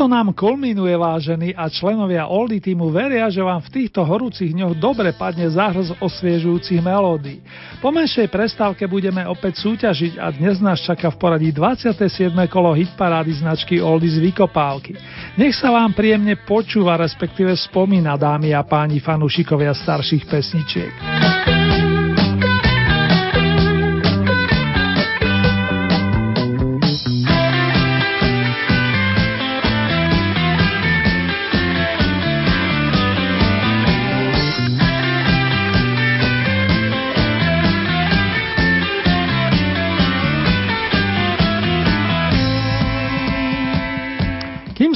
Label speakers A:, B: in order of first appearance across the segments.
A: Leto nám kulminuje, vážení, a členovia Oldy týmu veria, že vám v týchto horúcich dňoch dobre padne záhrz osviežujúcich melódií. Po menšej prestávke budeme opäť súťažiť a dnes nás čaká v poradí 27. kolo hitparády značky Oldy z Vykopávky. Nech sa vám príjemne počúva, respektíve spomína dámy a páni fanúšikovia starších pesničiek.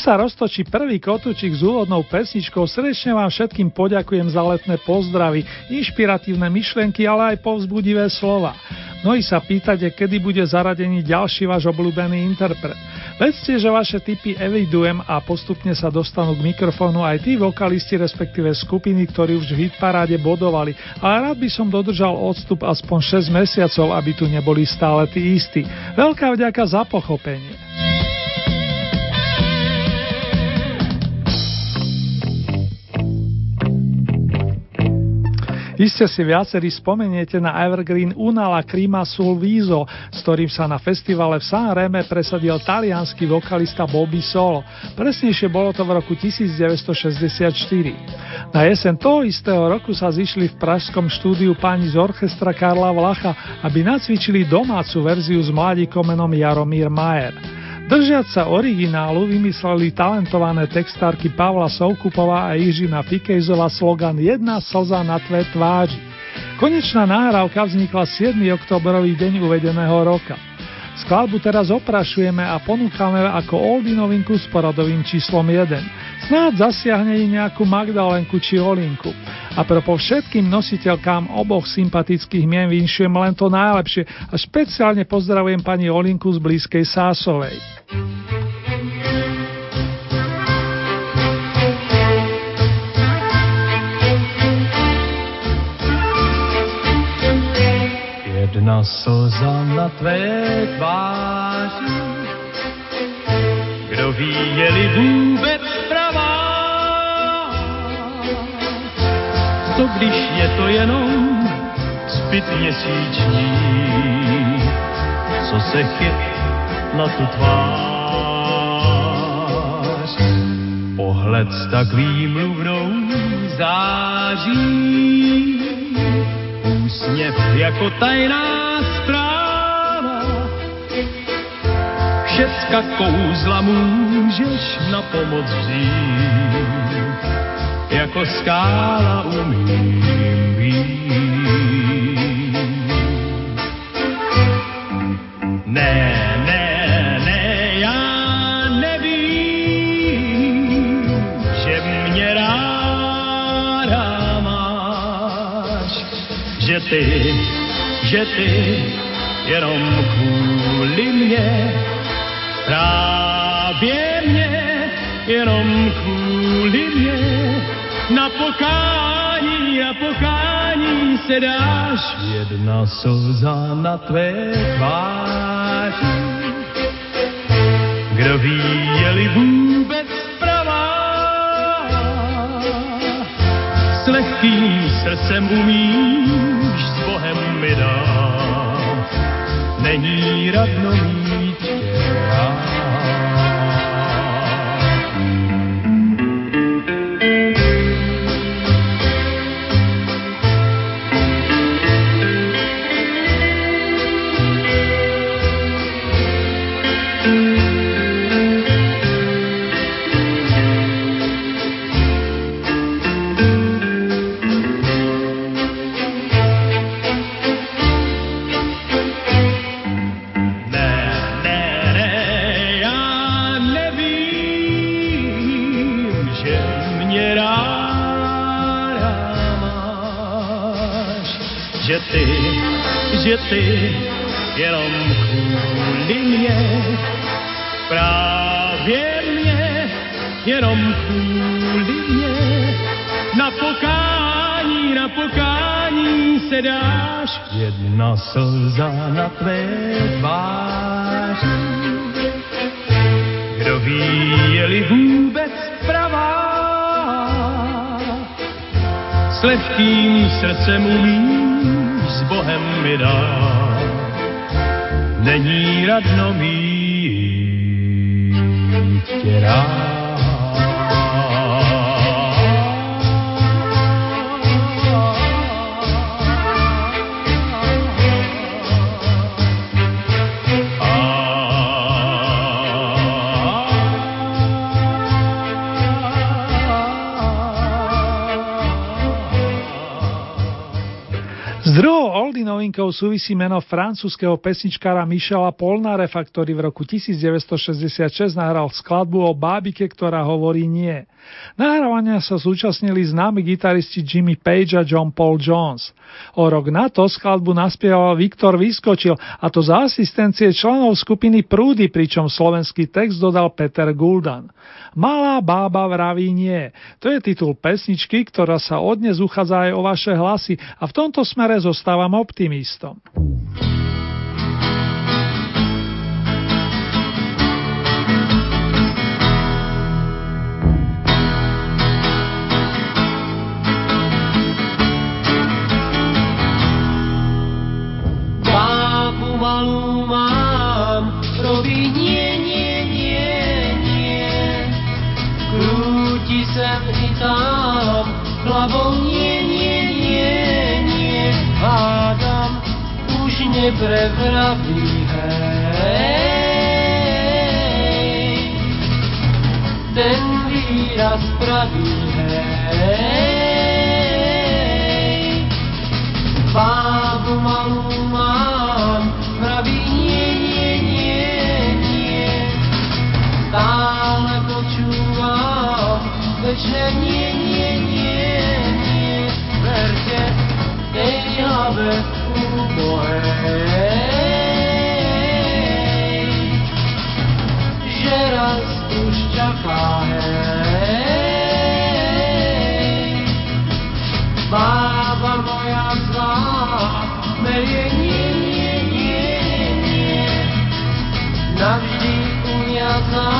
A: Sa roztočí prvý kotúčik s úvodnou pesničkou, srdečne vám všetkým poďakujem za letné pozdravy, inšpiratívne myšlienky, ale aj povzbudivé slova. Mnohí sa pýtate, kedy bude zaradený ďalší váš obľúbený interpret. Vedzte, že vaše typy evidujem a postupne sa dostanú k mikrofónu aj tí vokalisti, respektíve skupiny, ktorí už v hitparáde bodovali, ale rád by som dodržal odstup aspoň 6 mesiacov, aby tu neboli stále tí istí. Veľká vďaka za pochopenie. Iste si viacerí spomeniete na Evergreen Unala Krima Sul Viso, s ktorým sa na festivale v San Reme presadil talianský vokalista Bobby Solo. Presnejšie bolo to v roku 1964. Na jesen toho istého roku sa zišli v pražskom štúdiu páni z orchestra Karla Vlacha, aby nacvičili domácu verziu s mladíkom menom Jaromír Majer. Držiac sa originálu vymysleli talentované textárky Pavla Soukupová a Jižina Fikejzova slogan Jedna slza na tvé tváři. Konečná náhrávka vznikla 7. oktobrový deň uvedeného roka. Skladbu teraz oprašujeme a ponúkame ako oldy novinku s poradovým číslom 1. Snáď zasiahne i nejakú Magdalenku či Olinku. A pro po všetkým nositeľkám oboch sympatických mien vinšujem len to najlepšie a špeciálne pozdravujem pani Olinku z blízkej Sásovej.
B: Jedna slza na tvé tváři, kdo ví, je-li vůbec co když je to jenom zbyt měsíční, co se chyt na tu tvář. Pohled s tak výmluvnou září, úsměv jako tajná zpráva, všecka kouzla můžeš na pomoc vzít jako skála umím. Ne, ne, ne, já nevím, že mě ráda máš, že ty, že ty jenom kvůli mě, právě mě, jenom kvůli mě na pokání a pokání se dáš. Jedna slza na tvé tváři, kdo ví, je-li vůbec pravá. S lehkým srdcem umíš s Bohem mi dát, není radno mít tě rád. Ty, že ty jenom kvůli mě, právě mě, jenom kvůli mě, na pokání, na pokání se dáš, jedna slza na tvé tváři. Kdo ví, je-li vůbec pravá, s lehkým srdcem umíš s Bohem mi dát. Není radno mít tě rád.
A: Novinkou súvisí meno francúzského pesničkára Michela Polnarefa, ktorý v roku 1966 nahral skladbu o bábike, ktorá hovorí nie. Nahrávania sa zúčastnili známi gitaristi Jimmy Page a John Paul Jones. O rok na to skladbu naspieval Viktor Vyskočil a to za asistencie členov skupiny Prúdy, pričom slovenský text dodal Peter Guldan. Malá bába vraví nie. To je titul pesničky, ktorá sa odnes uchádza aj o vaše hlasy a v tomto smere zostávam optimistom.
C: Neprevraví, hej. Ten výraz praví, hej. Bábu hlave že raz už čaká. Bába moja zlá, melie nie, nie, nie, nie. Navždy uniatá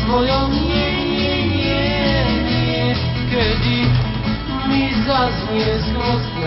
C: svojom nie, nie, nie, nie. Kedy mi zaznie skvostné,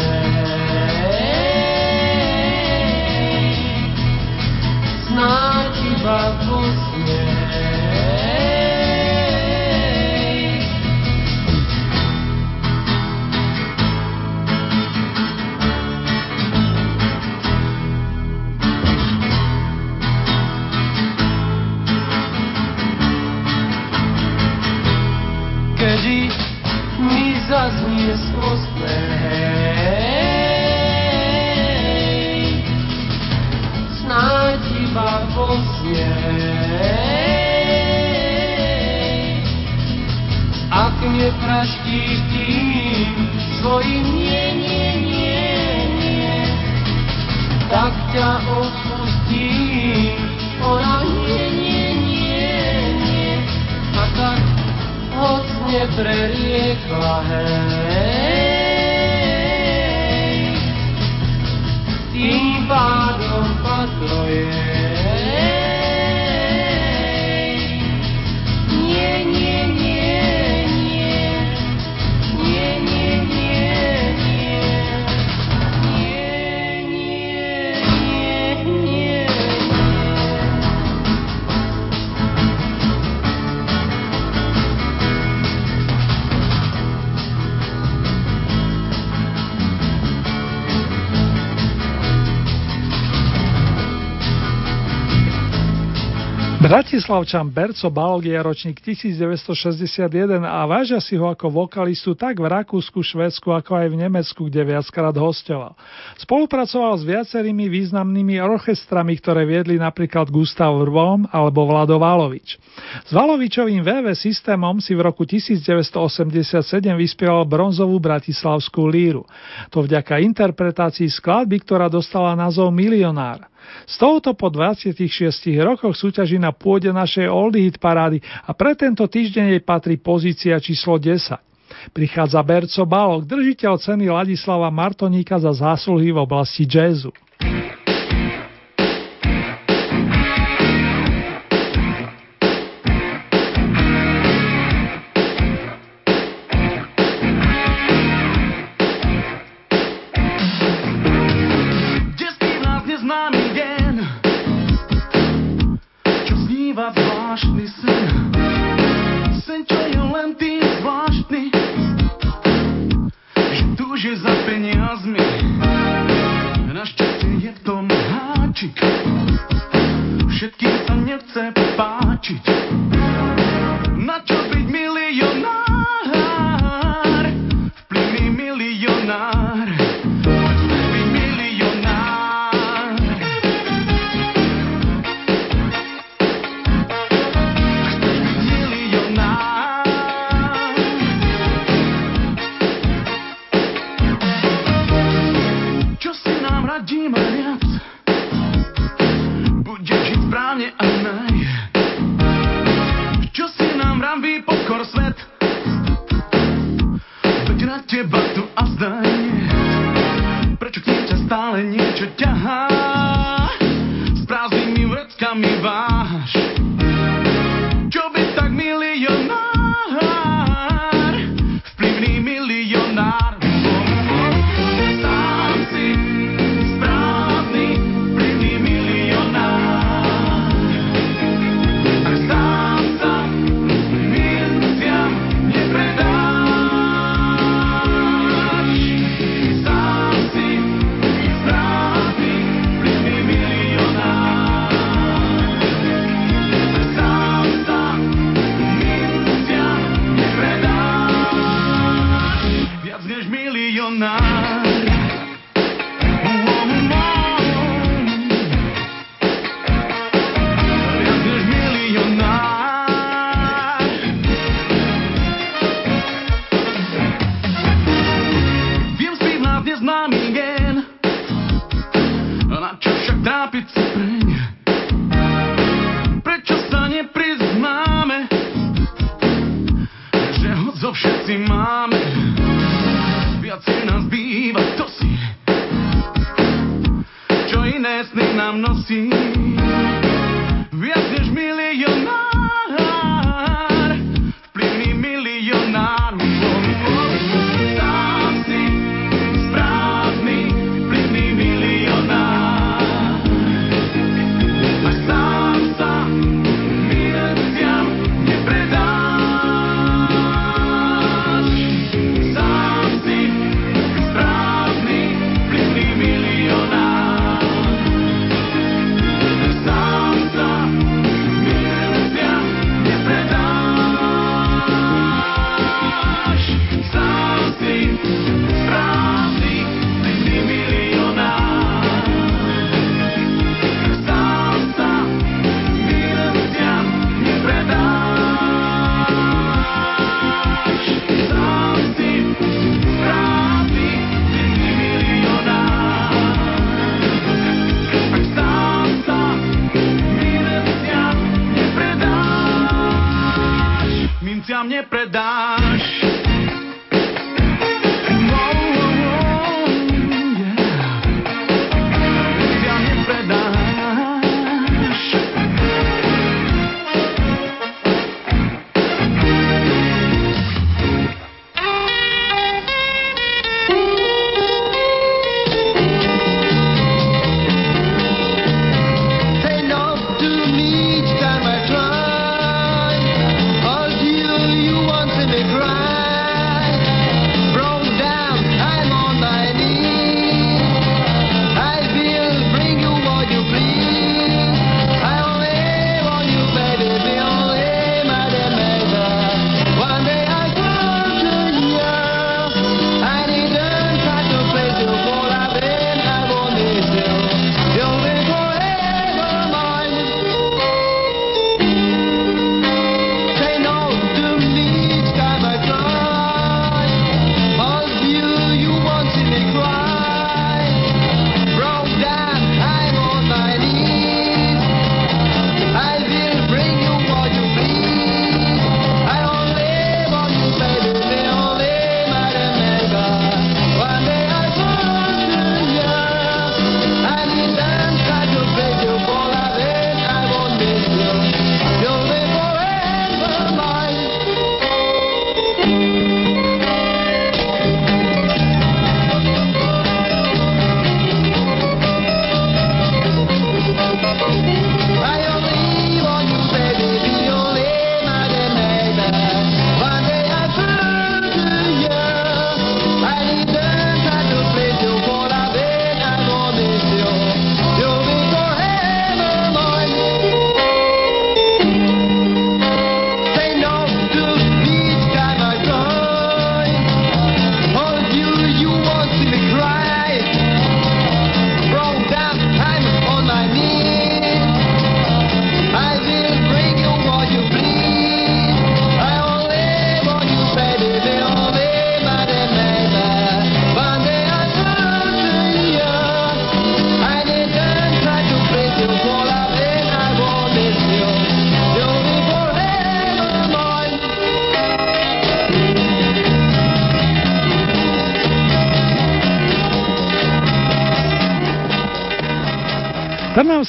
D: Bratislavčan Berco Balg je ročník 1961 a vážia si ho ako vokalistu tak v Rakúsku, Švedsku, ako aj v Nemecku, kde viackrát hostoval. Spolupracoval s viacerými významnými orchestrami, ktoré viedli napríklad Gustav Rvom alebo Vlado Valovič. S Valovičovým VV systémom si v roku 1987 vyspieval bronzovú bratislavskú líru. To vďaka interpretácii skladby, ktorá dostala názov Milionár. Z tohoto po 26 rokoch súťaží na pôde našej Old Hit parády a pre tento týždeň jej patrí pozícia číslo 10. Prichádza Berco Balok, držiteľ ceny Ladislava Martoníka za zásluhy v oblasti jazzu.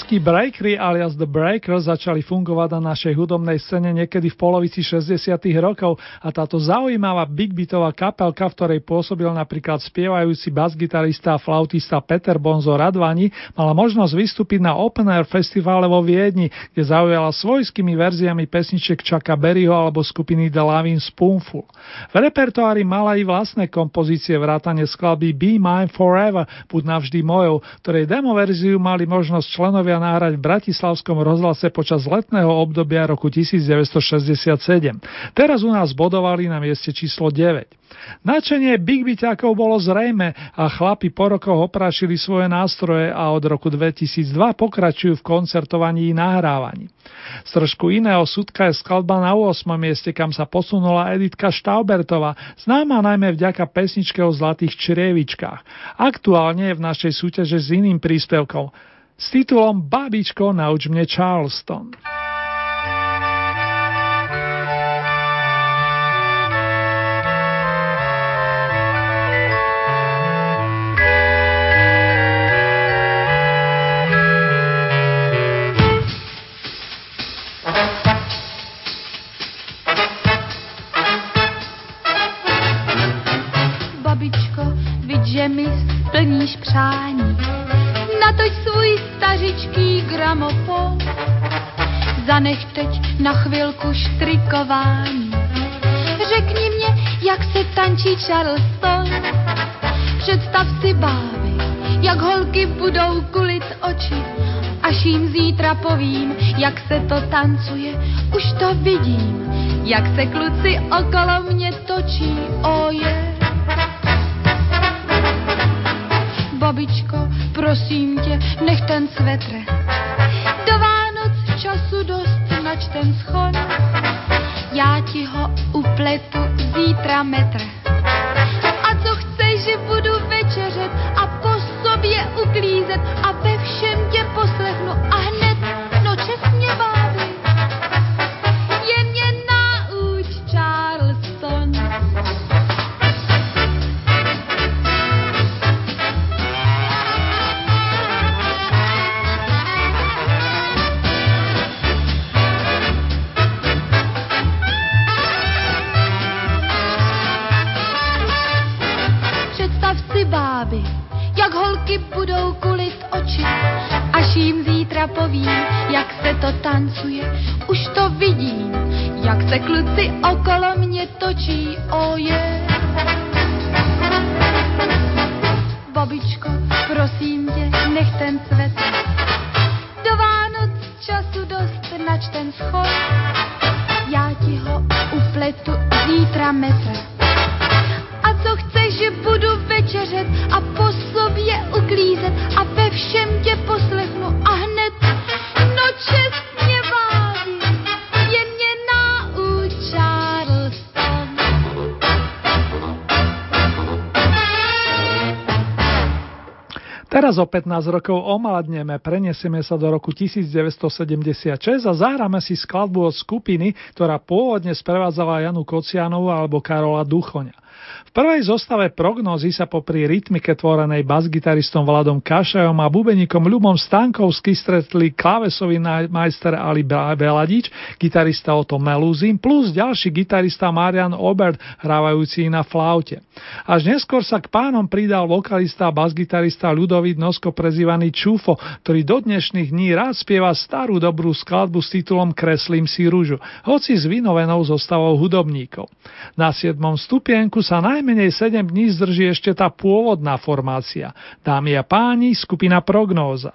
A: Trnavskí breakery alias The Breakers začali fungovať na našej hudobnej scéne niekedy v polovici 60. rokov a táto zaujímavá big beatová kapelka, v ktorej pôsobil napríklad spievajúci basgitarista a flautista Peter Bonzo Radvani, mala možnosť vystúpiť na Open Air festivale vo Viedni, kde zaujala svojskými verziami pesničiek Chucka Berryho alebo skupiny The Lavin Spoonful. V repertoári mala i vlastné kompozície vrátane skladby Be Mine Forever, buď navždy mojou, ktorej demo verziu mali možnosť členovia nahrať v Bratislavskom rozhlase počas letného obdobia roku 1967. Teraz u nás bodovali na mieste číslo 9. Načenie Big Beaťakov bolo zrejme a chlapi po rokoch oprášili svoje nástroje a od roku 2002 pokračujú v koncertovaní i nahrávaní. Z trošku iného súdka je skladba na 8. mieste, kam sa posunula Editka Štaubertová, známa najmä vďaka pesničke o zlatých črievičkách. Aktuálne je v našej súťaže s iným príspevkom s titulom Babičko, nauč mne Charleston.
E: Babičko, že mi splníš přání stařičký gramofon. Zanech teď na chvilku štrikování. Řekni mě, jak se tančí Charleston. Představ si bávy, jak holky budou kulit oči. Až jim zítra povím, jak se to tancuje, už to vidím, jak se kluci okolo mě točí, oje. Oh yeah. Babičko, prosím tě, nech ten svetr. Do Vánoc času dost, nač ten schon. Já ti ho upletu zítra metr. A co chceš, že budu večeřet a po sobě uklízet a ve všem tě poslechnu a hned,
A: 15 rokov omladneme, prenesieme sa do roku 1976 a zahráme si skladbu od skupiny, ktorá pôvodne sprevádzala Janu Kocianovu alebo Karola Duchoňa. Prvej zostave prognózy sa popri rytmike tvorenej basgitaristom Vladom Kašajom a bubeníkom Ľubom Stankovsky stretli klávesový majster Ali Beladič, gitarista Otto Meluzin plus ďalší gitarista Marian Obert, hrávajúci na flaute. Až neskôr sa k pánom pridal vokalista a basgitarista Ľudovít Nosko prezývaný Čufo, ktorý do dnešných dní rád spieva starú dobrú skladbu s titulom Kreslím si rúžu, hoci s vynovenou zostavou hudobníkov. Na 7. stupienku sa najmenej 7 dní zdrží ešte tá pôvodná formácia. Dámy a páni, skupina Prognóza.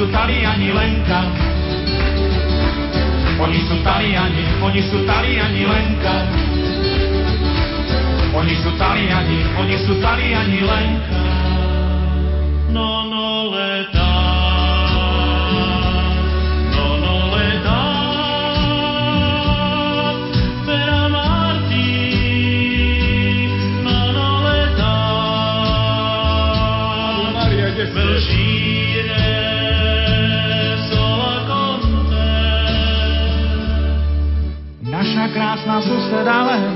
F: sú Taliani Lenka. Oni sú Taliani, oni sú Taliani Lenka. Oni sú Taliani, oni sú Taliani Lenka.
G: No, no, letá.
F: Krásna suseda len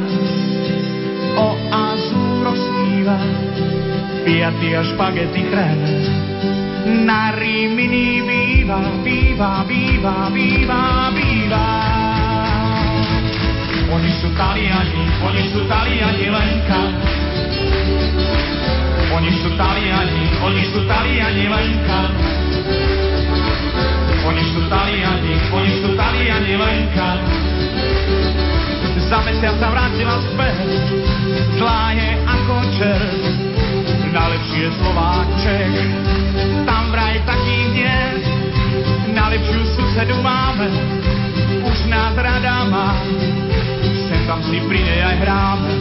F: o azúroch sníva. Piatý a špagety chrén na Rímini býva, býva, býva, býva, býva. Oni sú Taliani, oni sú Taliani, Lenka. Oni sú Taliani, oni sú Taliani, Lenka. Oni sú Taliani, oni sú Taliani, Lenka. Za mesiac sa vrátila späť, zlá je ako čer. Najlepší je Slováček, tam vraj takých nie. Najlepšiu susedu máme, už nás rada má. Sem tam si pri nej aj hráme,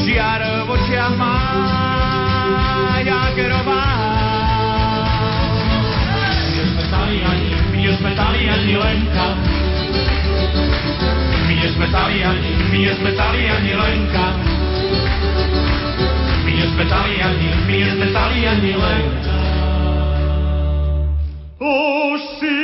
F: žiar v očiach má. Jagerová. Nie sme Taliani, nie sme Taliani, Lenka, my nie sme Taliani, my nie sme Taliani, Lenka. My nie sme Taliani, my nie sme Taliani, Lenka.
G: Oh, see.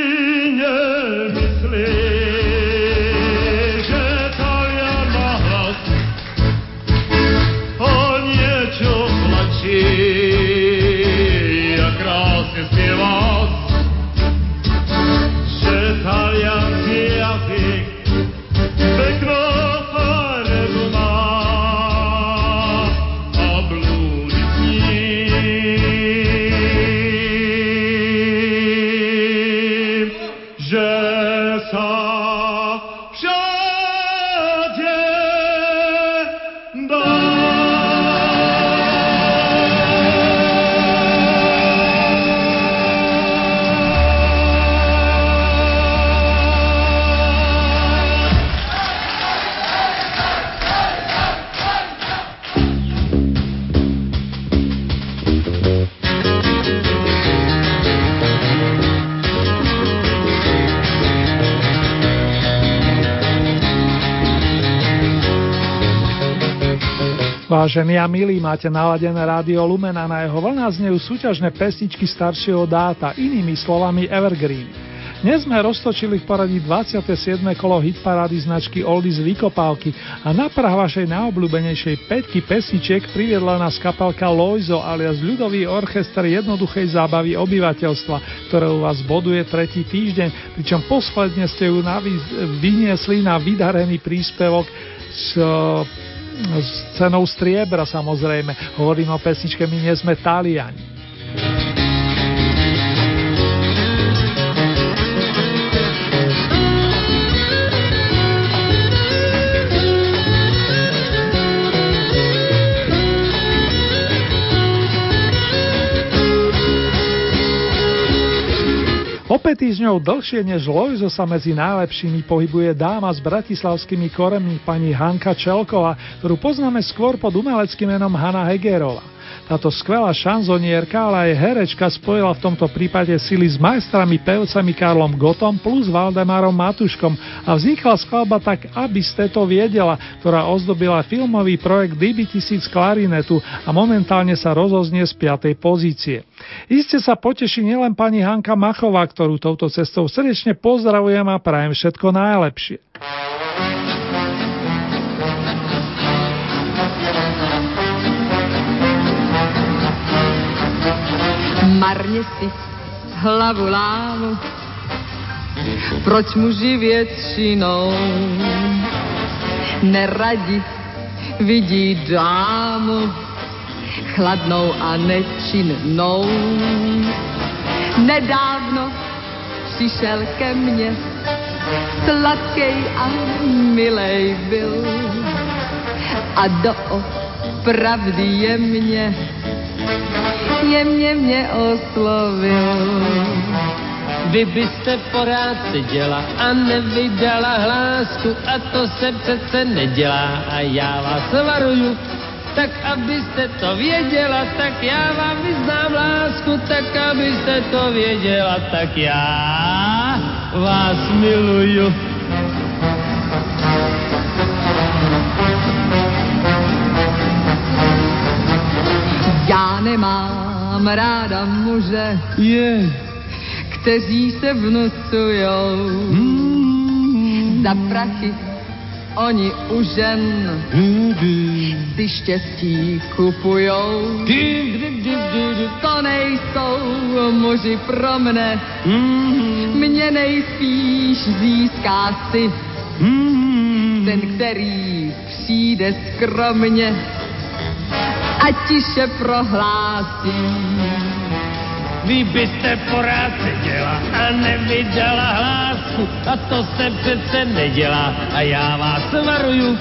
A: Vážení a milí, máte naladené rádio Lumena na jeho vlná znejú súťažné pesničky staršieho dáta, inými slovami Evergreen. Dnes sme roztočili v poradí 27. kolo hitparády značky Oldies Vykopálky a na prah vašej najobľúbenejšej peťky pesničiek priviedla nás kapelka Loizo alias ľudový orchester jednoduchej zábavy obyvateľstva, ktoré u vás boduje tretí týždeň, pričom posledne ste ju vyniesli na vydarený príspevok s s cenou striebra samozrejme. Hovorím o pesničke My nie sme Taliani. O týždňov dlhšie než Lojzo sa medzi najlepšími pohybuje dáma s bratislavskými koremi pani Hanka Čelková, ktorú poznáme skôr pod umeleckým menom Hanna Hegerova. Táto skvelá šanzonierka, ale aj herečka spojila v tomto prípade sily s majstrami pevcami Karlom Gotom plus Valdemarom Matuškom a vznikla skladba tak, aby ste to viedela, ktorá ozdobila filmový projekt DB 1000 klarinetu a momentálne sa rozoznie z 5. pozície. Iste sa poteší nielen pani Hanka Machová, ktorú touto cestou srdečne pozdravujem a prajem všetko najlepšie.
H: Marně si hlavu lámu. Proč muži většinou neradi vidí dámu chladnou a nečinnou. Nedávno přišel ke mně, sladkej a milej byl a do pravdy je mě jemně mě oslovil.
C: Vy byste porád seděla a nevydala hlásku a to se přece nedělá a já vás varuju, tak abyste to věděla, tak já vám vyznám lásku, tak abyste to věděla, tak já vás miluju.
H: Já nemám ráda muže,
C: yeah.
H: kteří se vnucujou mm. za prachy. Oni u žen si štěstí kupujou. To nejsou muži pro mne, mě nejspíš získá si ten, který přijde skromně a tiše prohlásí.
C: Vy byste porád seděla a nevydala hlásku a to se přece nedělá a já vás varuju,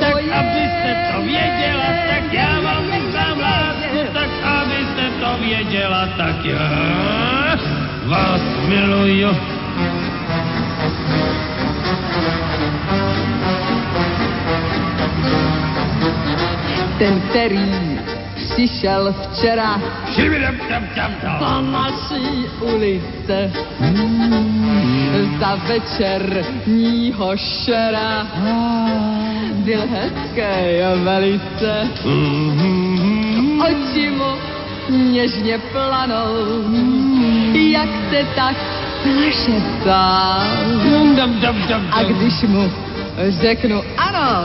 C: tak oh abyste to věděla, tak já vám vyznám lásku, tak abyste to věděla, tak já vás miluju.
H: Ten, který přišel včera. Po naší ulice. Za večerního šera. Byl hezký velice, oči mu něžně planou, jak se tak zašeptá. A když mu řeknu ano,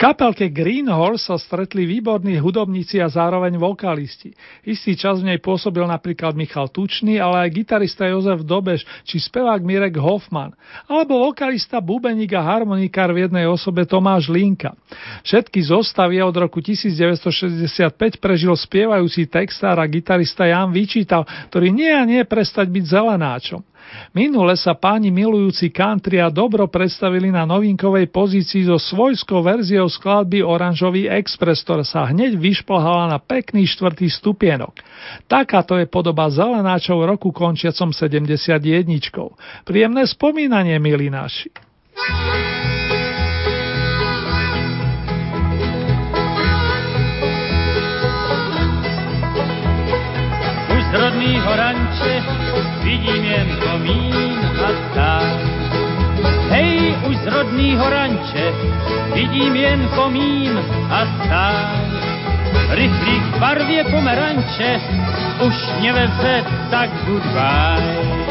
A: kapelke Green Horse sa stretli výborní hudobníci a zároveň vokalisti. Istý čas v nej pôsobil napríklad Michal Tučný, ale aj gitarista Jozef Dobeš či spevák Mirek Hoffman, alebo vokalista, bubeník a harmonikár v jednej osobe Tomáš Linka. Všetky zostavy od roku 1965 prežil spievajúci textár a gitarista Jan Vyčítal, ktorý nie a nie prestať byť zelenáčom. Minule sa páni milujúci country a dobro predstavili na novinkovej pozícii so svojskou verziou skladby Oranžový Express, ktorá sa hneď vyšplhala na pekný štvrtý stupienok. Takáto je podoba zelenáčov roku končiacom 71. Príjemné spomínanie, milí naši.
I: Z rodného ranče vidím jen komín a stát. Hej, už z rodného ranče vidím jen komín a stát. Rychlík v barvě pomeranče už mě veze, tak goodbye.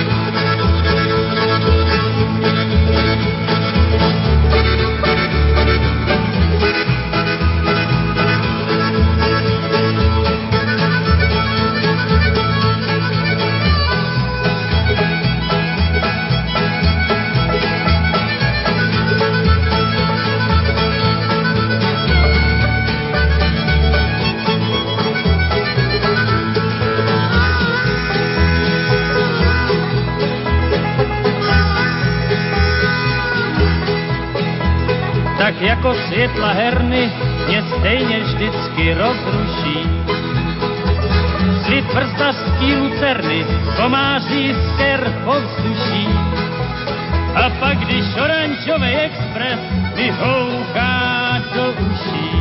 I: jako světla herny mě stejně vždycky rozruší. Svět vrstařský lucerny komáří sker povzduší. A pak, když oranžový expres vyhouká do uší,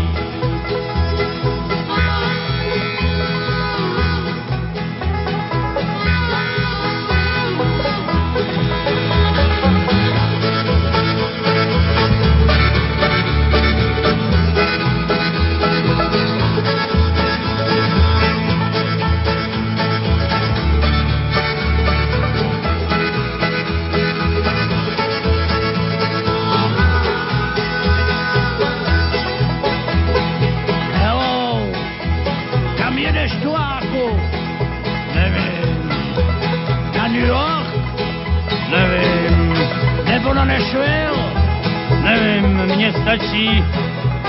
I: stačí,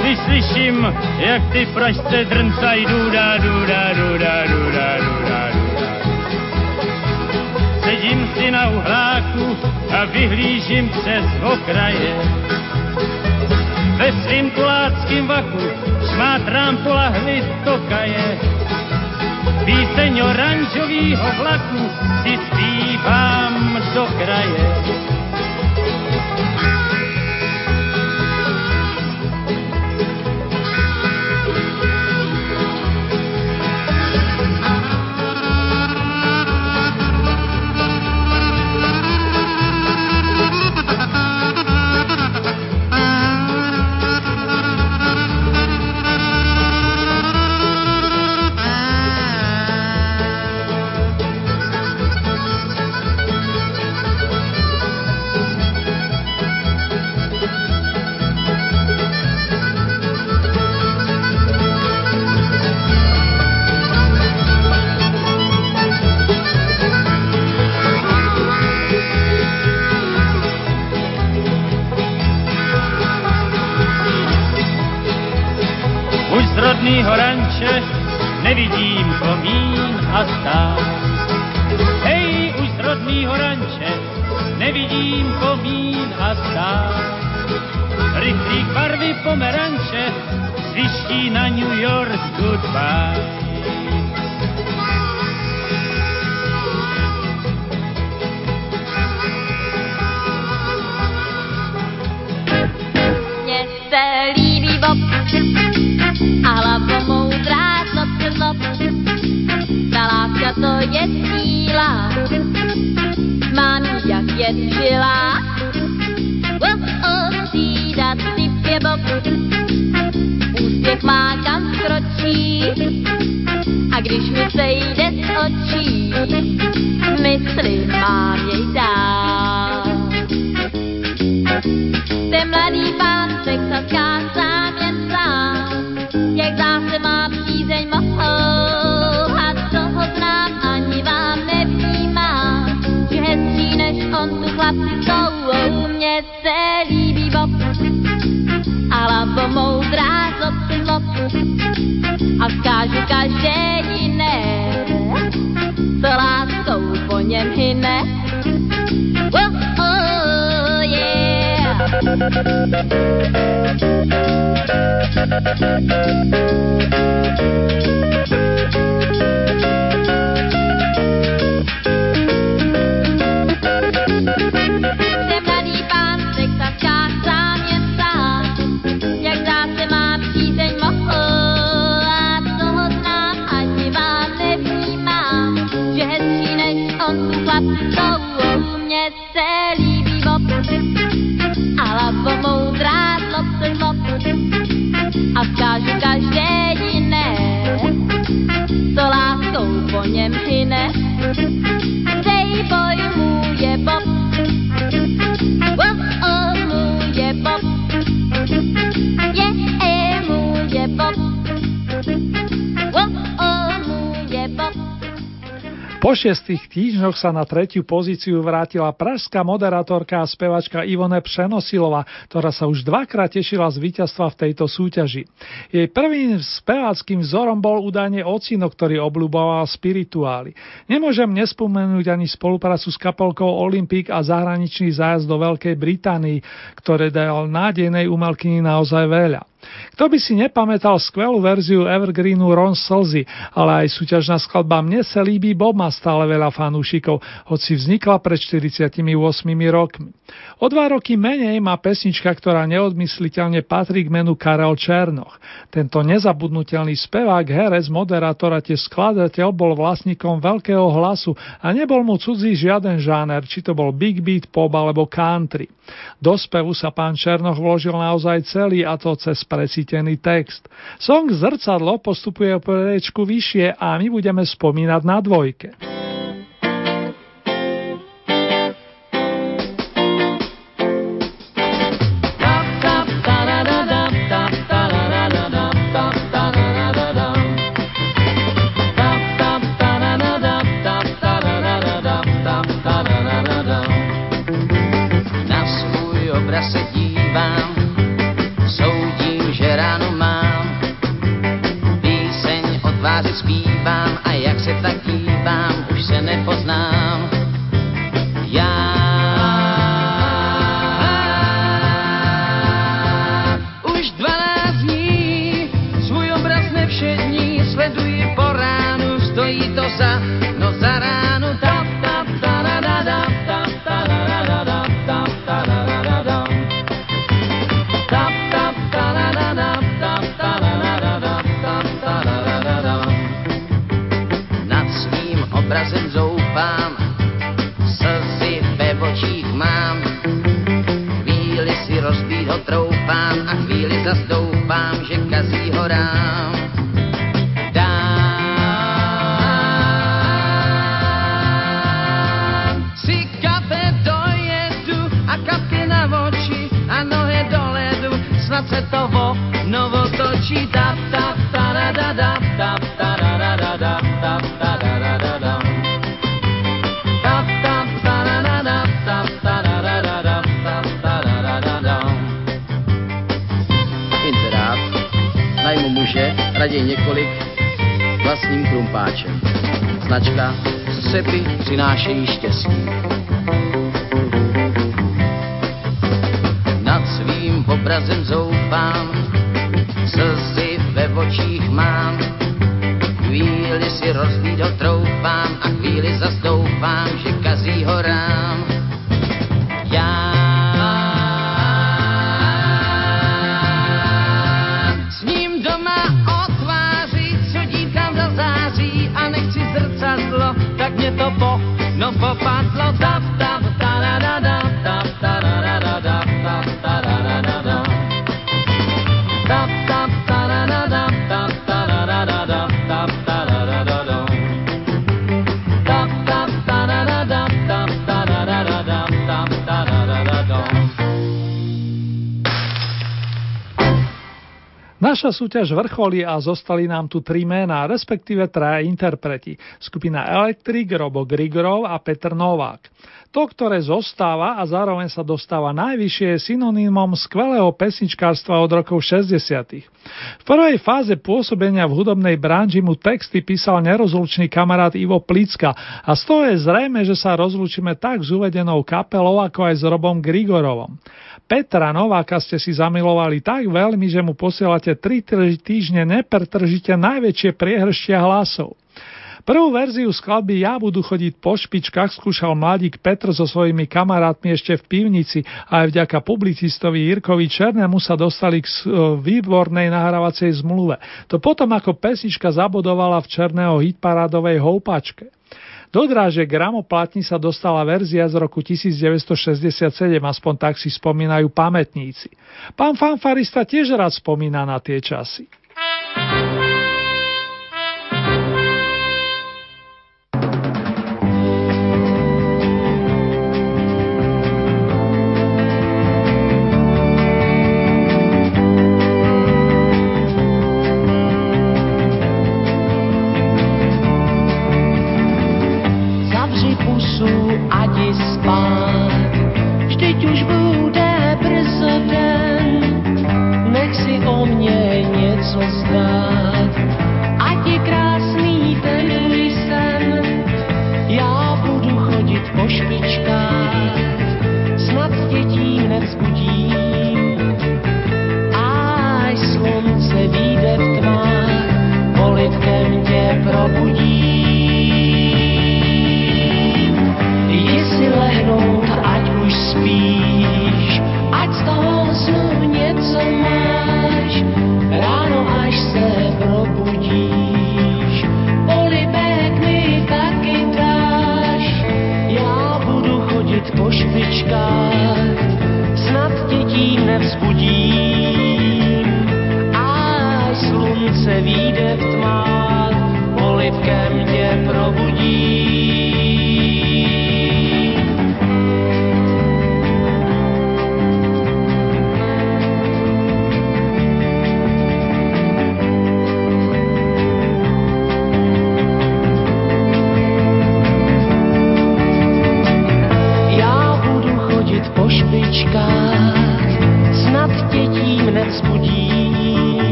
I: když slyším, jak ty pražce drncají duda, duda, duda, duda, duda, duda. Sedím si na uhláku a vyhlížím přes okraje. Ve svým kuláckým vaku šmátrám po lahvi tokaje. Píseň oranžovýho vlaku si zpívám do kraje. A
J: vzkážu každé jiné, co láskou po něm hyne. Po
A: šiestých týždňoch sa na tretiu pozíciu vrátila pražská moderátorka a spevačka Ivone Přenosilová, ktorá sa už dvakrát tešila z víťazstva v tejto súťaži. Jej prvým speváckým vzorom bol údajne ocino, ktorý obľúboval spirituály. Nemôžem nespomenúť ani spoluprácu s kapelkou Olympic a zahraničný zájazd do Veľkej Británii, ktoré dal nádejnej umelkyni naozaj veľa. Kto by si nepamätal skvelú verziu Evergreenu Ron Slzy, ale aj súťažná skladba Mne sa líbí Bob má stále veľa fanúšikov, hoci vznikla pred 48 rokmi. O dva roky menej má pesnička, ktorá neodmysliteľne patrí k menu Karel Černoch. Tento nezabudnutelný spevák, herec, moderátor a tiež skladateľ bol vlastníkom veľkého hlasu a nebol mu cudzí žiaden žáner, či to bol big beat, pop alebo country. Do spevu sa pán Černoch vložil naozaj celý a to cez presítený text. Song Zrcadlo postupuje o prečku vyššie a my budeme spomínať na dvojke.
K: Píseň o troufám a chvíli zas že kazí ho rám. Dám si kafe dojedu a kapky na oči a nohy do ledu, snad se to raději několik, vlastním krumpáčem. Značka Sepy přinášejí štěstí. Nad svým obrazem zoufám, slzy ve očích mám. Chvíli si rozbít ho troufám a chvíli zas doufám, že kazí ho
A: Naša súťaž vrcholí a zostali nám tu tri mená, respektíve traja interpreti. Skupina Electric, Robo Grigorov a Petr Novák. To, ktoré zostáva a zároveň sa dostáva najvyššie, je synonymom skvelého pesničkárstva od rokov 60. V prvej fáze pôsobenia v hudobnej branži mu texty písal nerozlučný kamarát Ivo Plicka a z toho je zrejme, že sa rozlúčime tak s uvedenou kapelou, ako aj s Robom Grigorovom. Petra Nováka ste si zamilovali tak veľmi, že mu posielate 3 týždne nepertržite najväčšie priehrštia hlasov. Prvú verziu skladby Ja budú chodiť po špičkách skúšal mladík Petr so svojimi kamarátmi ešte v pivnici a aj vďaka publicistovi Jirkovi Černému sa dostali k výbornej nahrávacej zmluve. To potom ako pesnička zabodovala v Černého hitparádovej houpačke. Do dráže gramoplatní sa dostala verzia z roku 1967, aspoň tak si spomínajú pamätníci. Pán fanfarista tiež rád spomína na tie časy.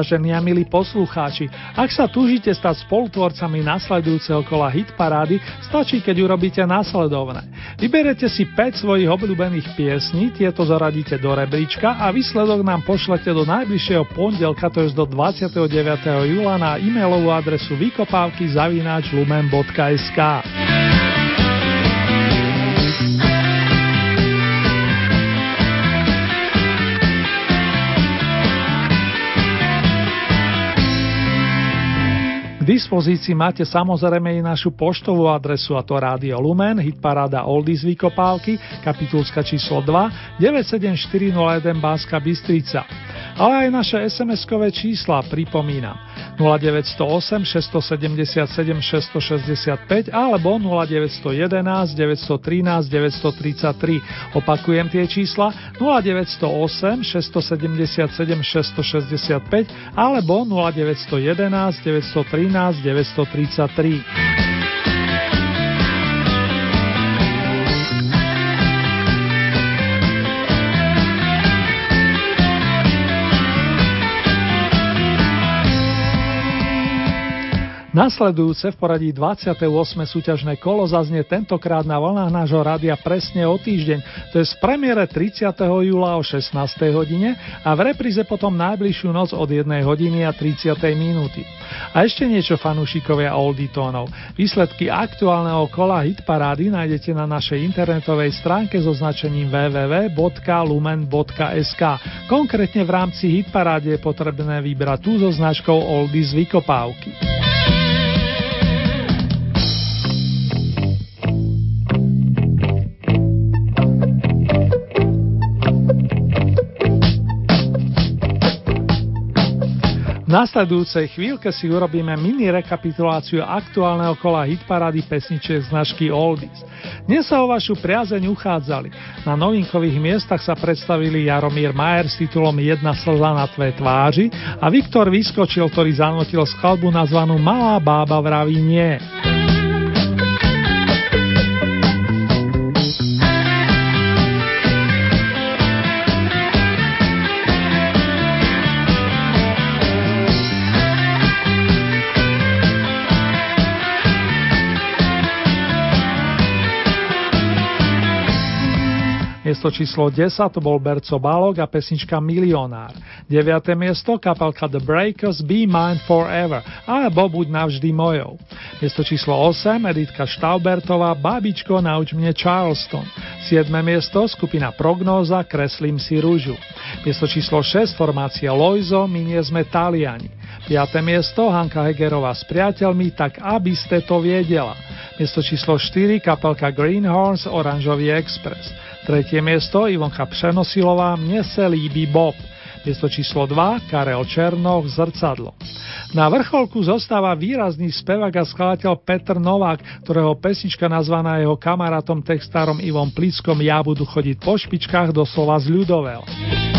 A: Vážení a milí poslucháči. Ak sa túžite stať spolutvorcami nasledujúceho kola hitparády, stačí, keď urobíte následovné. Vyberete si 5 svojich obľúbených piesní, tieto zaradíte do rebríčka a výsledok nám pošlete do najbližšieho pondelka, to je do 29. júla na e-mailovú adresu vykopávky zavináč lumen.sk. dispozícii máte samozrejme i našu poštovú adresu a to Rádio Lumen, hitparáda Oldies Vykopálky, kapitulska číslo 2, 97401 Banska Bystrica. Ale aj naše SMS-kové čísla pripomínam 0908 677 665 alebo 0911 913 933. Opakujem tie čísla 0908 677 665 alebo 0911 913 933. Nasledujúce v poradí 28. súťažné kolo zaznie tentokrát na vlnách nášho rádia presne o týždeň, to je z premiére 30. júla o 16. hodine a v repríze potom najbližšiu noc od 1 hodiny a 30. minúty. A ešte niečo fanúšikovia oldie tónov. Výsledky aktuálneho kola hitparády nájdete na našej internetovej stránke so značením www.lumen.sk. Konkrétne v rámci hitparáde je potrebné vybrať tú so značkou Oldies Vykopávky. V následujúcej chvíľke si urobíme mini rekapituláciu aktuálneho kola hitparády pesničiek značky Oldies. Dnes sa o vašu priazeň uchádzali. Na novinkových miestach sa predstavili Jaromír Majer s titulom Jedna slza na tvé tváři a Viktor Vyskočil, ktorý zanotil skladbu nazvanú Malá bába vraví nie. Miesto číslo 10 to bol Berco Balog a pesnička Milionár. 9. miesto kapelka The Breakers Be Mine Forever alebo Buď navždy mojou. Miesto číslo 8 Editka Štaubertová Babičko nauč mne Charleston. 7. miesto skupina Prognóza Kreslím si rúžu. Miesto číslo 6 formácia Loizo Minie sme Taliani. 5. miesto Hanka Hegerová s priateľmi Tak aby ste to viedela. Miesto číslo 4 kapelka Greenhorns Oranžový Express. Tretie miesto Ivonka Přenosilová Mne se líbí Bob. Miesto číslo 2 Karel Černoch Zrcadlo. Na vrcholku zostáva výrazný spevák a skladateľ Petr Novák, ktorého pesnička nazvaná jeho kamarátom textárom Ivom Plickom Ja budu chodiť po špičkách doslova z ľudovel.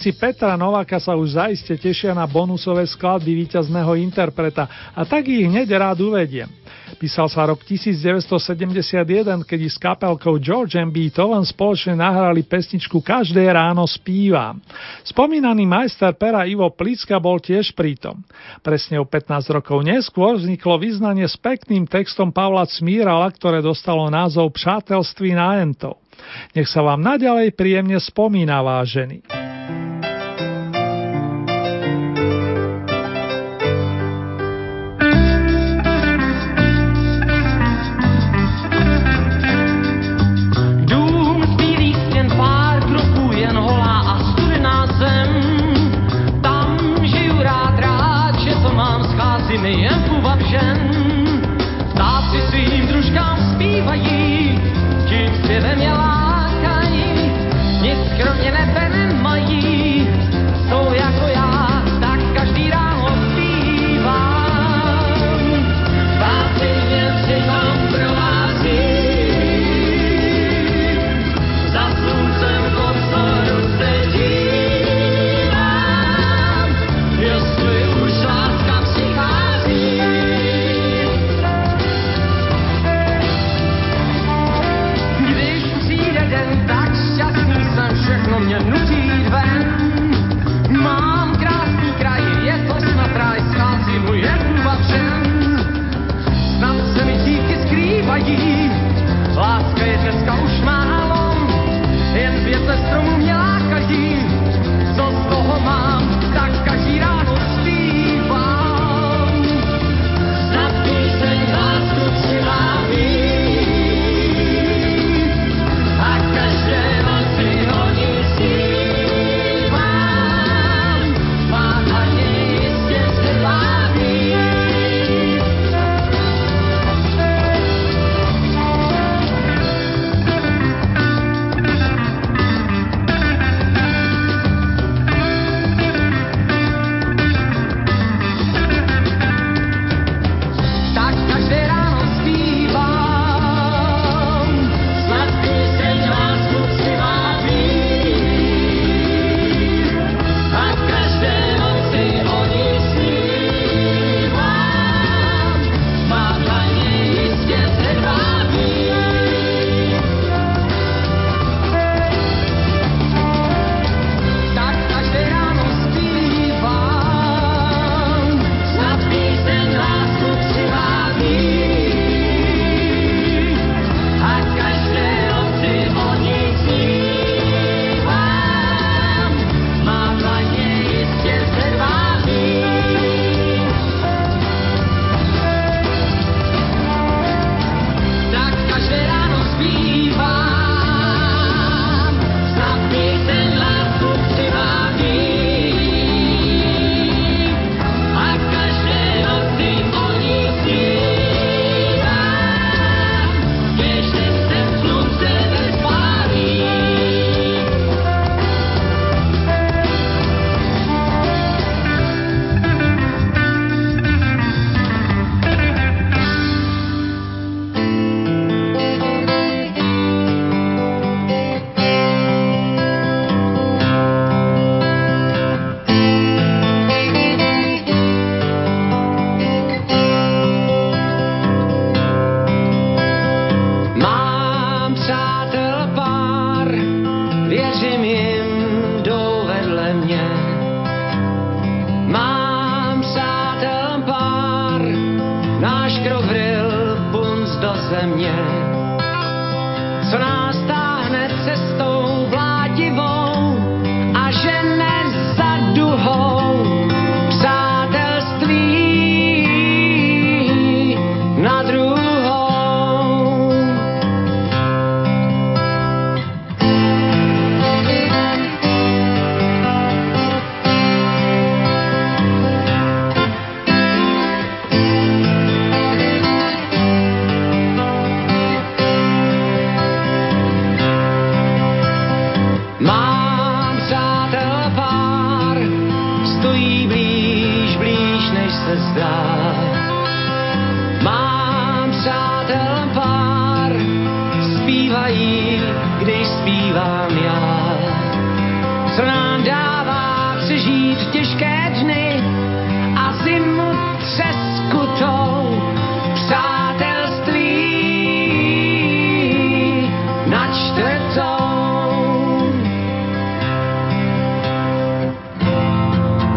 A: Priaznivci Petra Nováka sa už zaiste tešia na bonusové skladby víťazného interpreta a tak ich hneď rád uvediem. Písal sa rok 1971, keď s kapelkou George M. Beethoven spoločne nahrali pesničku Každé ráno spívam. Spomínaný majster pera Ivo Plicka bol tiež prítom. Presne o 15 rokov neskôr vzniklo vyznanie s pekným textom Pavla Cmírala, ktoré dostalo názov Přátelství nájentov. Nech sa vám naďalej príjemne spomína, vážený.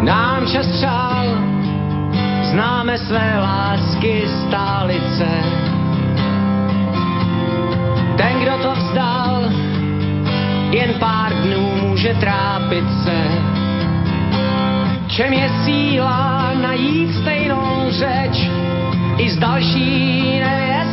K: Nám čas přál, známe své lásky stálice. Ten, kdo to vzdal, jen pár dnů může trápit se. Čem je síla najít stejnou řeč i s další nevěstou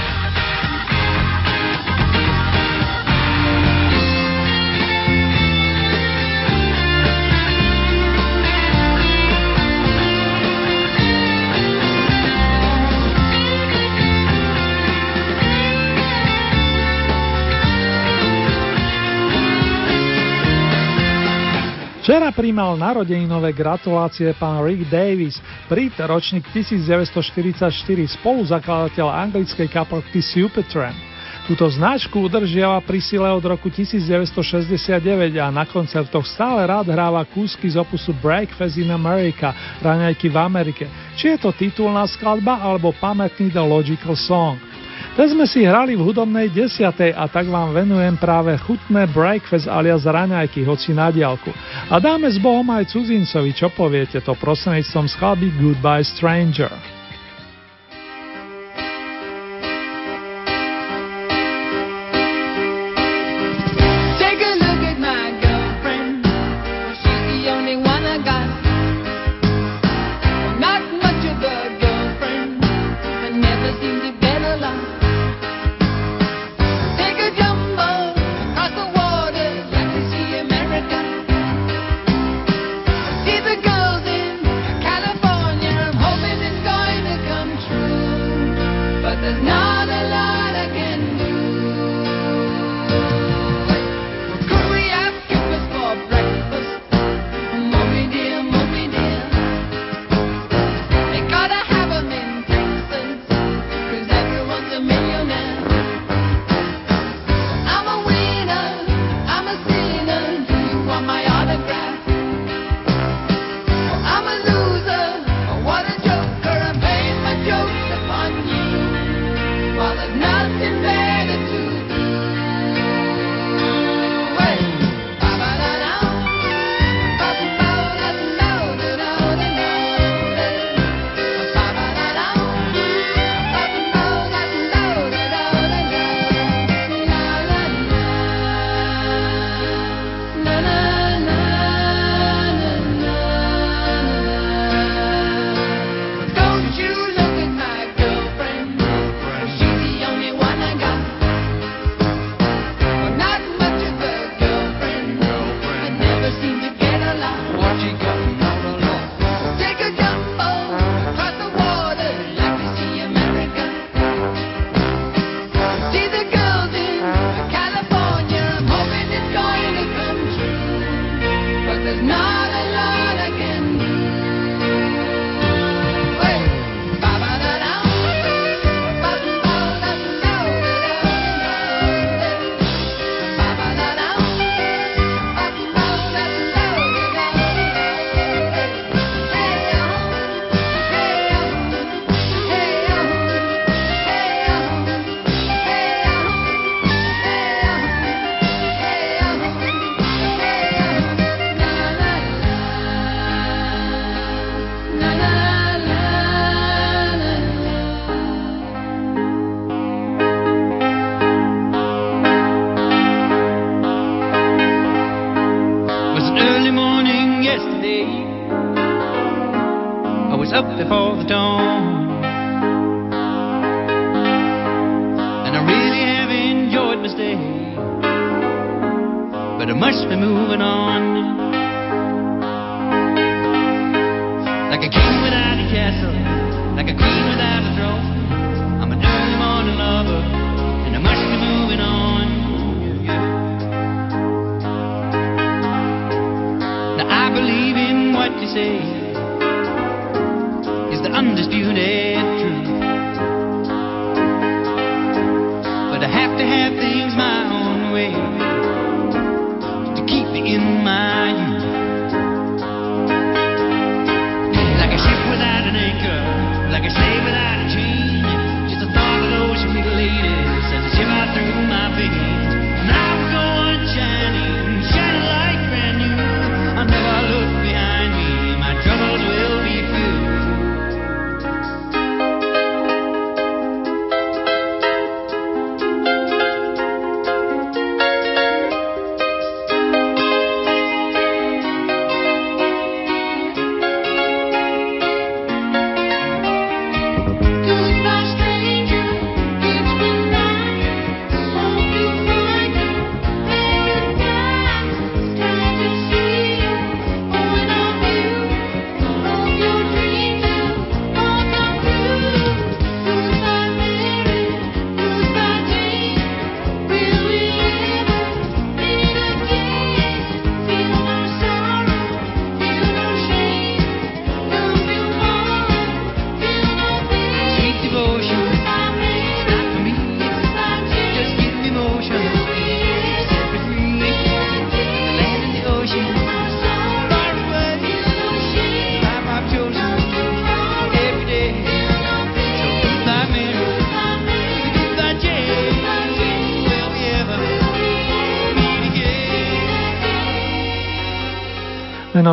A: Včera príjmal narodeninové gratulácie pán Rick Davis, Brit, ročník 1944, spoluzakladateľ anglickej kapelky Supertramp. Túto značku udržiava pri sile od roku 1969 a na koncertoch stále rád hráva kúsky z opusu Breakfast in America, raňajky v Amerike, či je to titulná skladba alebo pamätný The Logical Song. Dnes sme si hrali v hudobnej desiatej a tak vám venujem práve chutné breakfast alias raňajky, hoci na diálku. A dáme s Bohom aj cudzincovi, čo poviete to prostredníctvom skladby Goodbye Stranger.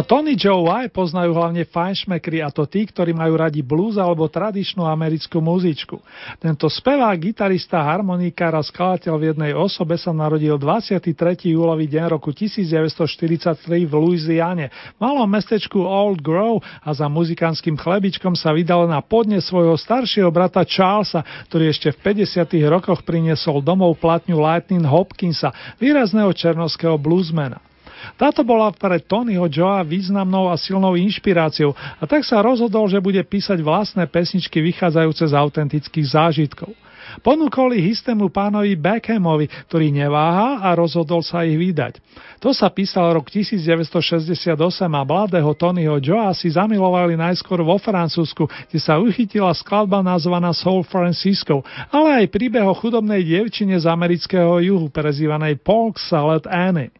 A: Tony Joe White poznajú hlavne fajnšmekry a to tí, ktorí majú radi blues alebo tradičnú americkú muzičku. Tento spevák, gitarista, harmonikár a skladateľ v jednej osobe sa narodil 23. júlový deň roku 1943 v Louisiane, malom mestečku Old Grove a za muzikánskym chlebičkom sa vydal na podne svojho staršieho brata Charlesa, ktorý ešte v 50. rokoch priniesol domov platňu Lightning Hopkinsa, výrazného černovského bluesmana.
L: Táto bola pre Tonyho Joa významnou a silnou inšpiráciou a tak sa rozhodol, že bude písať vlastné pesničky vychádzajúce z autentických zážitkov. Ponúkol ich istému pánovi Beckhamovi, ktorý neváha a rozhodol sa ich vydať. To sa písal rok 1968 a mladého Tonyho Joa si zamilovali najskôr vo Francúzsku, kde sa uchytila skladba nazvaná Soul Francisco, ale aj príbeh o chudobnej dievčine z amerického juhu, prezývanej Polk Salad Annie.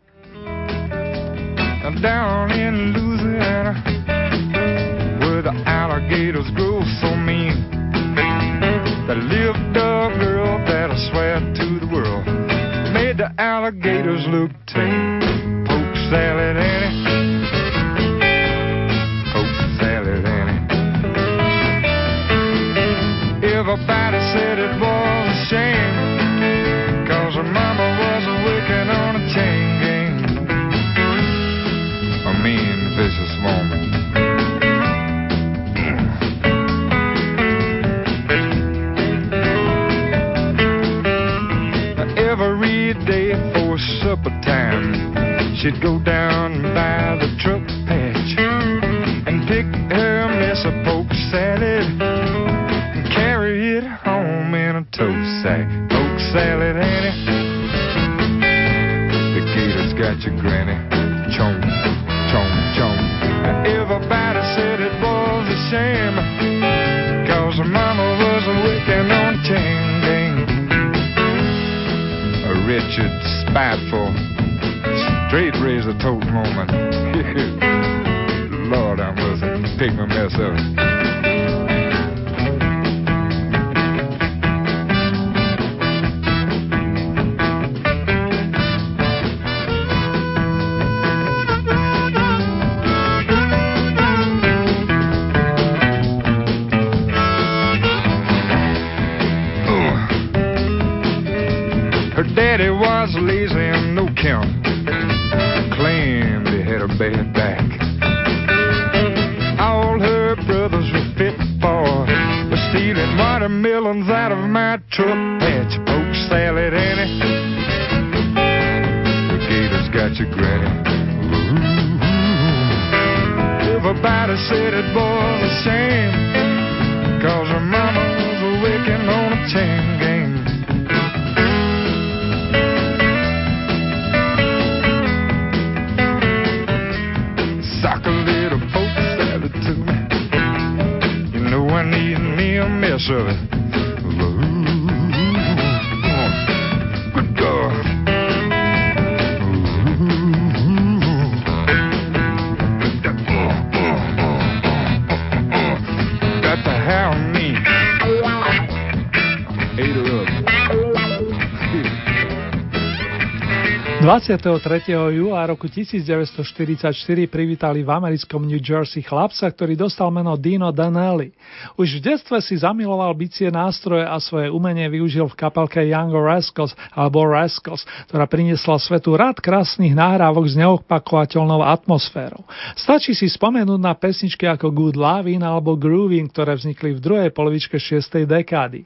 L: Down in Louisiana, where the alligators grow so mean, there lived a girl that I swear to the world made the alligators look tame. Poke salad Annie, day for supper time, she'd go down by the truck patch and pick her mess of poke salad and carry it home in a tow sack. Poke salad, Annie. The gator's got your granny. Chomp, wretched, spiteful, straight razor a tote moment. Lord, I must pick my mess up. 23. júla roku 1944 privítali v americkom New Jersey chlapca, ktorý dostal meno Dino Danelli. Už v detstve si zamiloval bicie nástroje a svoje umenie využil v kapelke Young Rascals alebo Rascals, ktorá priniesla svetu rád krásnych nahrávok s neopakovateľnou atmosférou. Stačí si spomenúť na pesničky ako Good Lovin' alebo Groovin', ktoré vznikli v druhej polovičke 6. dekády.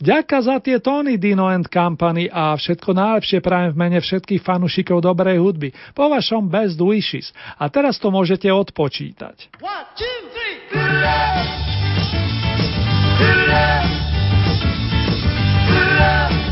L: Vďaka za tie tóny Dino and Company a všetko najlepšie prajem v mene všetkých fanúšikov dobrej hudby. Po vašom Best Wishes. A teraz to môžete odpočítať.
M: One, two, three. Good love. Love.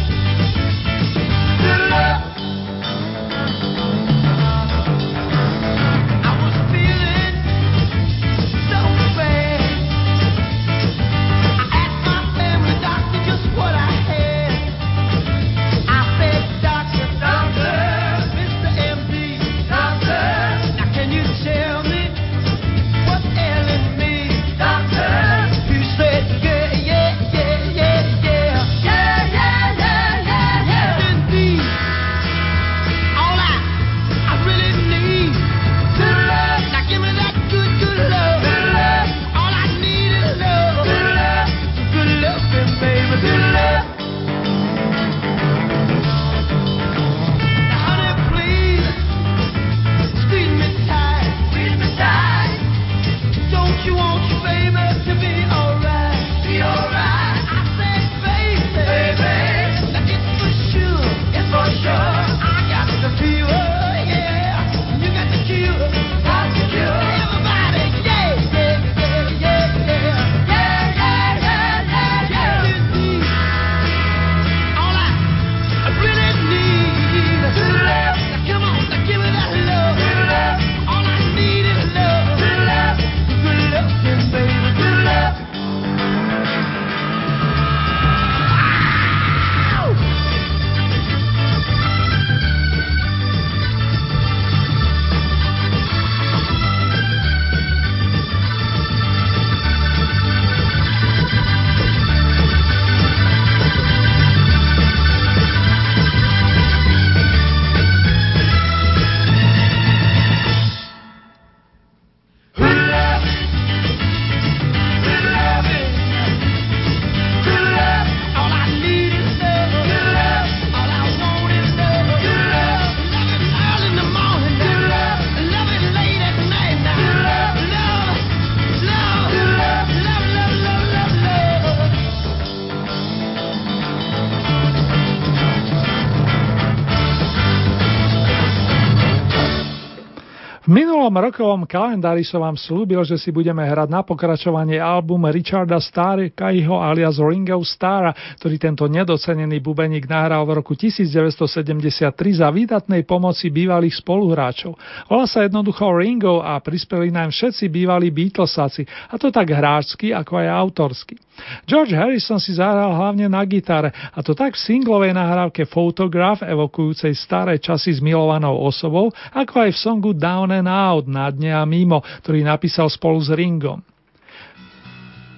A: Rokovom kalendári som vám slúbil, že si budeme hrať na pokračovanie album Richarda Starkaiho alias Ringo Starra, ktorý tento nedocenený bubeník nahral v roku 1973 za výdatnej pomoci bývalých spoluhráčov. Volá sa jednoducho Ringo a prispeli nám všetci bývalí Beatlesáci, a to tak hráčsky ako aj autorsky. George Harrison si zahral hlavne na gitare, a to tak v singlovej nahrávke Photograph evokujúcej staré časy s milovanou osobou, ako aj v songu Down and Out na dne a mimo, ktorý napísal spolu s Ringom.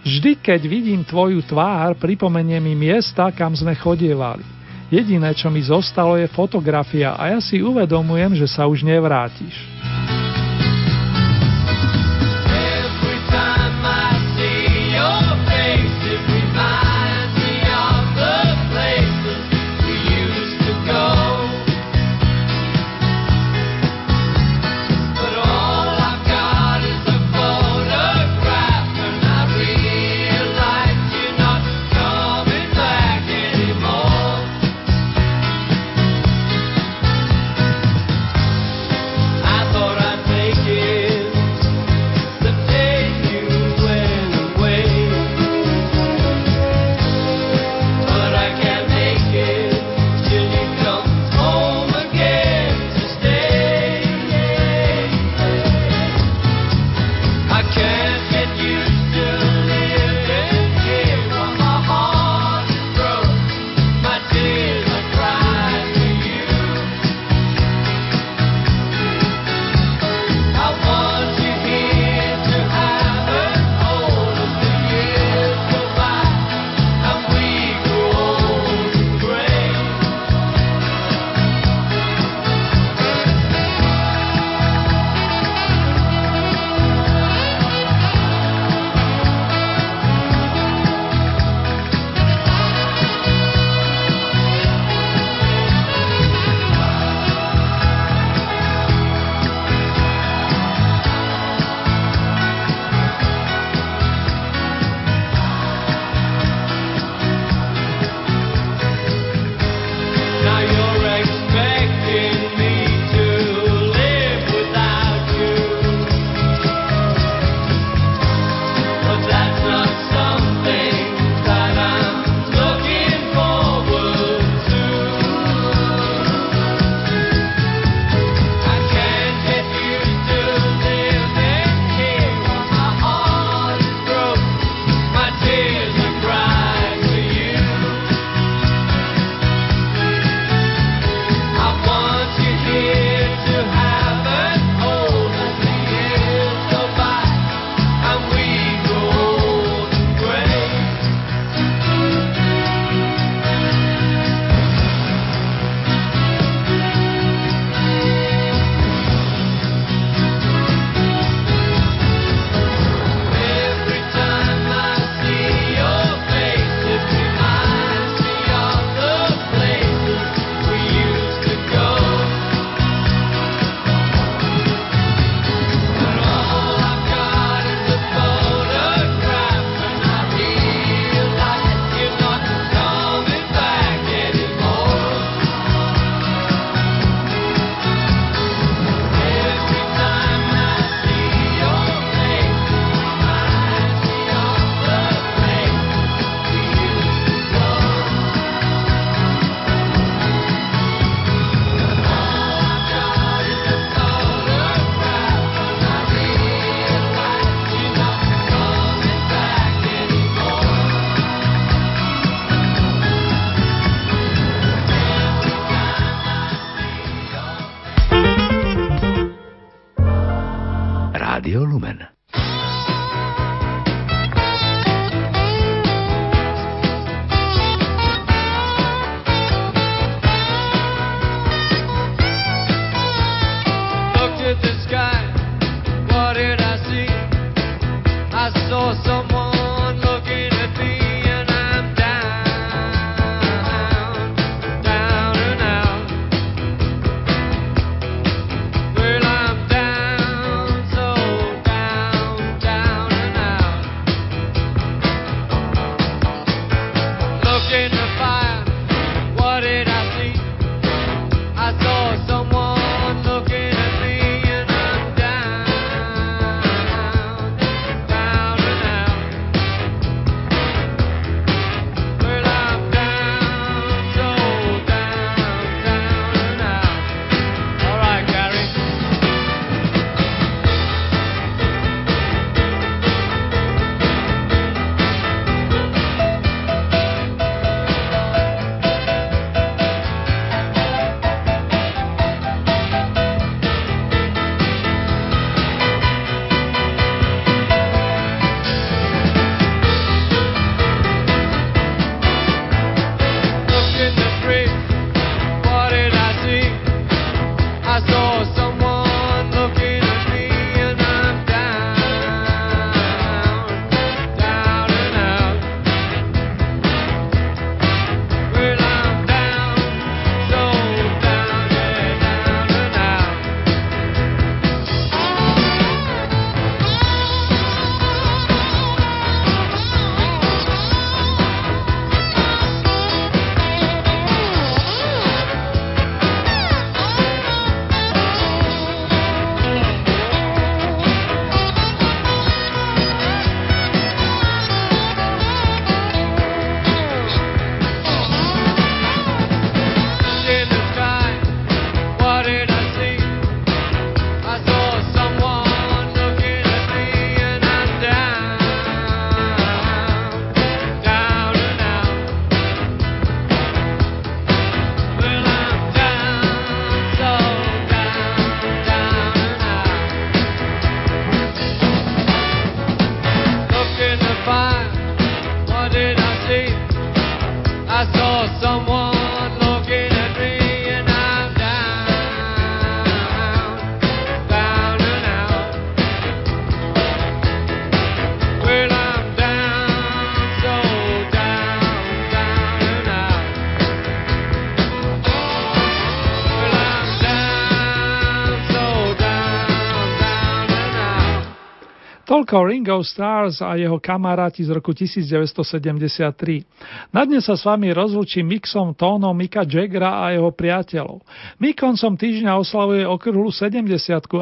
A: Vždy, keď vidím tvoju tvár, pripomenie mi miesta, kam sme chodievali. Jediné, čo mi zostalo, je fotografia a ja si uvedomujem, že sa už nevrátiš. Toľko Ringo Stars a jeho kamaráti z roku 1973. Na dnes sa s vami rozlučí mixom tónom Mika Jaggera a jeho priateľov. My koncom týždňa oslavuje okrúhlu 70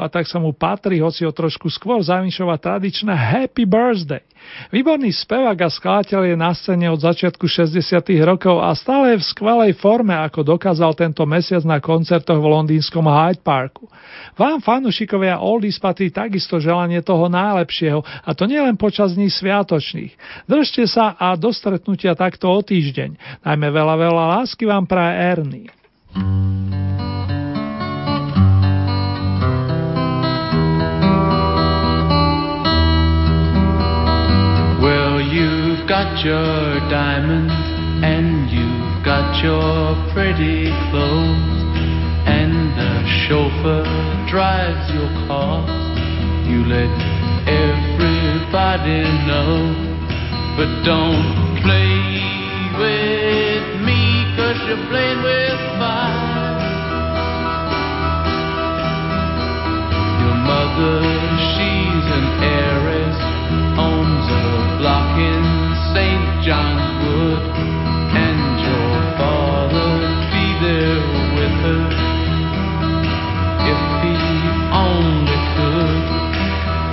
A: a tak sa mu patrí, hoci o trošku skôr zavinšovať tradičné Happy Birthday. Výborný spevák a skladateľ je na scéne od začiatku 60. rokov a stále je v skvelej forme, ako dokázal tento mesiac na koncertoch v londýnskom Hyde Parku. Vám, fanúšikovia Oldies, patrí takisto želanie toho najlepšieho, a to nielen počas dní sviatočných. Držte sa a do stretnutia takto o týždeň. Najmä veľa, veľa lásky vám praje Ernie.
G: Got your diamonds and you've got your pretty clothes and the chauffeur drives your car. You let everybody know, but don't play with me cause you're playing with fire. Your mother, she's an heiress, And your father be there with her if he only could.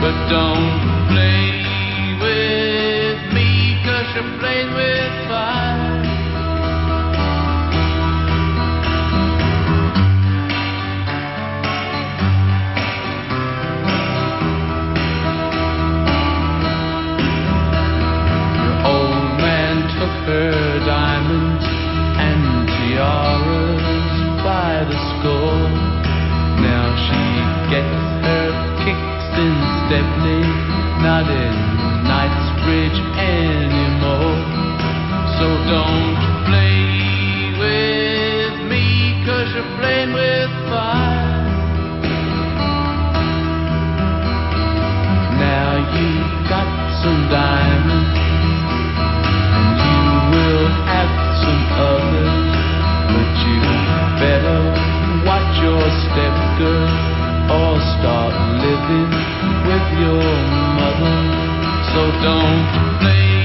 G: But don't play with me cause you're playing with Stepney, not in Knightsbridge anymore. So don't play with me, cause you're playing with fire. Now you've got some diamonds, and you will have some others, but you better watch your step, girl, or start living with your mother. So don't play